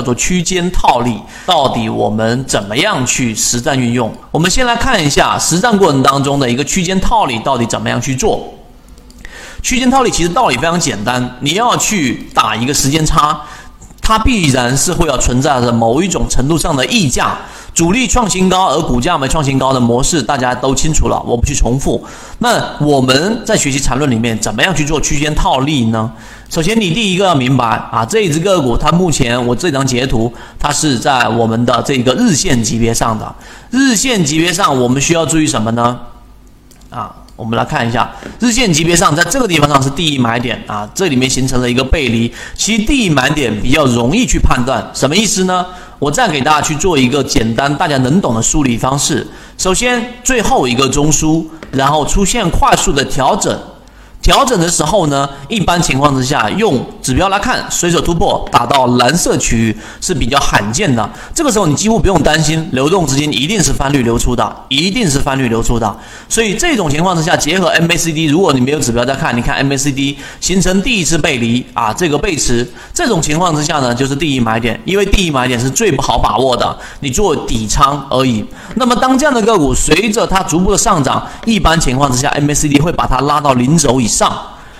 叫做区间套利，到底我们怎么样去实战运用？我们先来看一下实战过程当中的一个区间套利到底怎么样去做。区间套利其实道理非常简单，你要去打一个时间差，它必然是会要存在着某一种程度上的溢价。主力创新高，而股价没创新高的模式，大家都清楚了，我不去重复。那我们在学习缠论里面，怎么样去做区间套利呢？首先，你第一个要明白啊，这一只个股它目前我这张截图，它是在我们的这个日线级别上的。日线级别上，我们需要注意什么呢？啊，我们来看一下日线级别上，在这个地方上是第一买点啊，这里面形成了一个背离。其实第一买点比较容易去判断，什么意思呢？我再给大家去做一个简单、大家能懂的梳理方式。首先，最后一个中枢，然后出现快速的调整。调整的时候呢，一般情况之下，用指标来看，随手突破打到蓝色区域是比较罕见的。这个时候你几乎不用担心流动资金一定是翻绿流出的，一定是翻绿流出的。所以这种情况之下，结合 MACD，如果你没有指标在看，你看 MACD 形成第一次背离啊，这个背驰，这种情况之下呢，就是第一买点，因为第一买点是最不好把握的，你做底仓而已。那么当这样的个股随着它逐步的上涨，一般情况之下，MACD 会把它拉到零轴以。上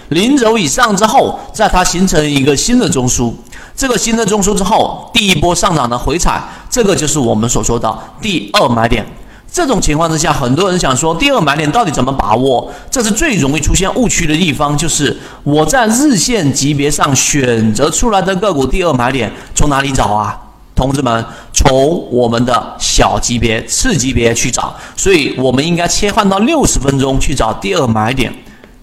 零轴以上之后，在它形成一个新的中枢，这个新的中枢之后，第一波上涨的回踩，这个就是我们所说的第二买点。这种情况之下，很多人想说，第二买点到底怎么把握？这是最容易出现误区的地方，就是我在日线级别上选择出来的个股第二买点从哪里找啊？同志们，从我们的小级别、次级别去找，所以我们应该切换到六十分钟去找第二买点。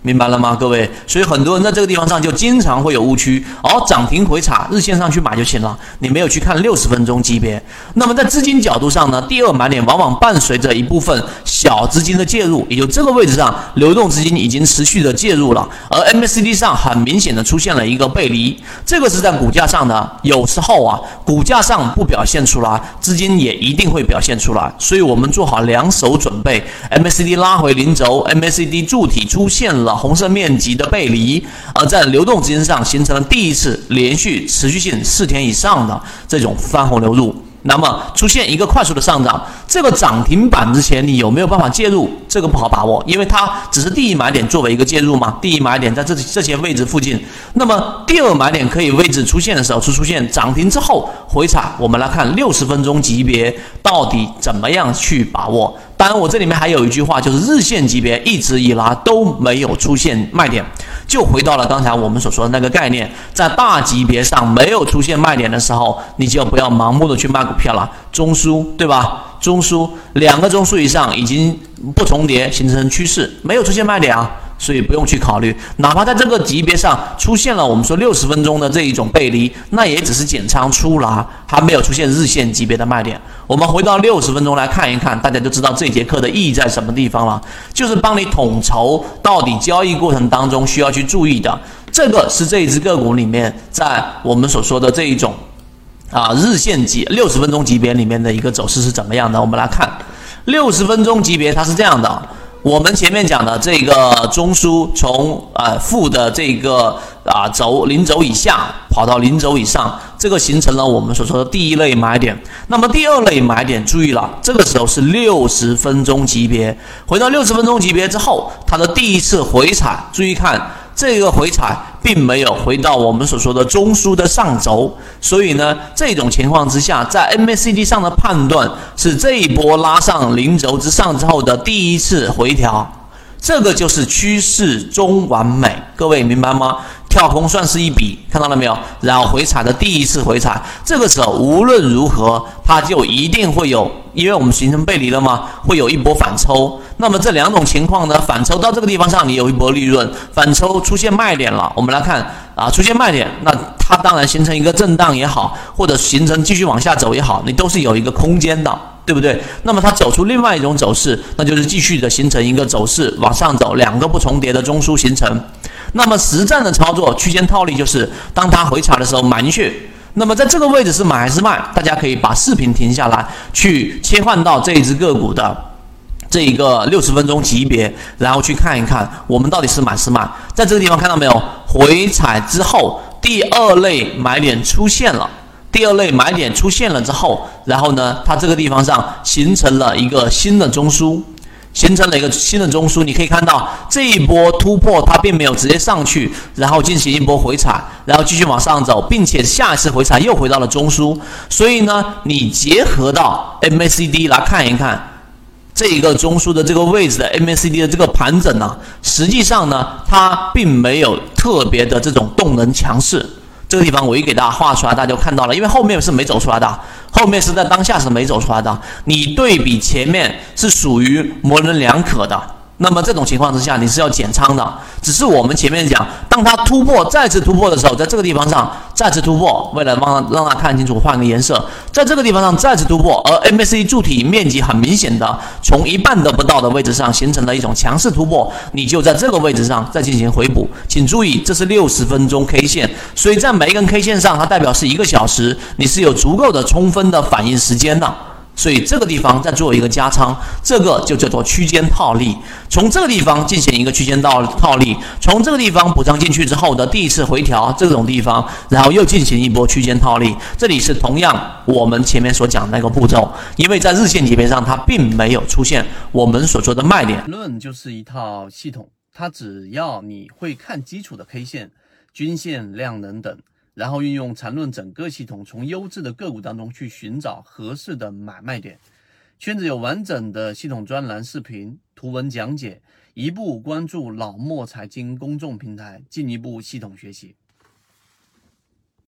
明白了吗，各位？所以很多人在这个地方上就经常会有误区，哦，涨停回踩，日线上去买就行了，你没有去看六十分钟级别。那么在资金角度上呢，第二买点往往伴随着一部分小资金的介入，也就这个位置上，流动资金已经持续的介入了，而 MACD 上很明显的出现了一个背离，这个是在股价上的。有时候啊，股价上不表现出来，资金也一定会表现出来，所以我们做好两手准备，MACD 拉回零轴，MACD 柱体出现了。红色面积的背离，而在流动资金上形成了第一次连续持续性四天以上的这种翻红流入。那么出现一个快速的上涨，这个涨停板之前你有没有办法介入？这个不好把握，因为它只是第一买点作为一个介入嘛。第一买点在这这些位置附近，那么第二买点可以位置出现的时候是出现涨停之后回踩。我们来看六十分钟级别到底怎么样去把握。当然，我这里面还有一句话，就是日线级别一直以来都没有出现卖点，就回到了刚才我们所说的那个概念，在大级别上没有出现卖点的时候，你就不要盲目的去卖股票了。中枢对吧？中枢两个中枢以上已经不重叠，形成趋势，没有出现卖点啊。所以不用去考虑，哪怕在这个级别上出现了我们说六十分钟的这一种背离，那也只是减仓出了，还没有出现日线级别的卖点。我们回到六十分钟来看一看，大家就知道这节课的意义在什么地方了，就是帮你统筹到底交易过程当中需要去注意的。这个是这一只个股里面在我们所说的这一种啊日线级六十分钟级别里面的一个走势是怎么样的？我们来看六十分钟级别，它是这样的。我们前面讲的这个中枢从啊负的这个啊轴零轴以下跑到零轴以上，这个形成了我们所说的第一类买点。那么第二类买点，注意了，这个时候是六十分钟级别。回到六十分钟级别之后，它的第一次回踩，注意看。这个回踩并没有回到我们所说的中枢的上轴，所以呢，这种情况之下，在 MACD 上的判断是这一波拉上零轴之上之后的第一次回调，这个就是趋势中完美，各位明白吗？跳空算是一笔，看到了没有？然后回踩的第一次回踩，这个时候无论如何，它就一定会有，因为我们形成背离了吗？会有一波反抽。那么这两种情况呢，反抽到这个地方上，你有一波利润；反抽出现卖点了，我们来看啊，出现卖点，那它当然形成一个震荡也好，或者形成继续往下走也好，你都是有一个空间的，对不对？那么它走出另外一种走势，那就是继续的形成一个走势往上走，两个不重叠的中枢形成。那么实战的操作区间套利就是，当它回踩的时候买进去。那么在这个位置是买还是卖？大家可以把视频停下来，去切换到这一只个股的这一个六十分钟级别，然后去看一看我们到底是买是卖。在这个地方看到没有？回踩之后，第二类买点出现了。第二类买点出现了之后，然后呢，它这个地方上形成了一个新的中枢。形成了一个新的中枢，你可以看到这一波突破，它并没有直接上去，然后进行一波回踩，然后继续往上走，并且下一次回踩又回到了中枢。所以呢，你结合到 MACD 来看一看这一个中枢的这个位置的 MACD 的这个盘整呢，实际上呢，它并没有特别的这种动能强势。这个地方我一给大家画出来，大家就看到了，因为后面是没走出来的，后面是在当下是没走出来的。你对比前面是属于模棱两可的。那么这种情况之下，你是要减仓的。只是我们前面讲，当它突破再次突破的时候，在这个地方上再次突破，为了让让它看清楚，换个颜色，在这个地方上再次突破，而 MACD 柱体面积很明显的从一半都不到的位置上形成了一种强势突破，你就在这个位置上再进行回补。请注意，这是六十分钟 K 线，所以在每一根 K 线上，它代表是一个小时，你是有足够的充分的反应时间的。所以这个地方再做一个加仓，这个就叫做区间套利。从这个地方进行一个区间套套利，从这个地方补仓进去之后的第一次回调，这种地方，然后又进行一波区间套利。这里是同样我们前面所讲那个步骤，因为在日线级别上它并没有出现我们所说的卖点。论就是一套系统，它只要你会看基础的 K 线、均线、量能等。然后运用缠论整个系统，从优质的个股当中去寻找合适的买卖点。圈子有完整的系统专栏、视频、图文讲解，一步关注老莫财经公众平台，进一步系统学习。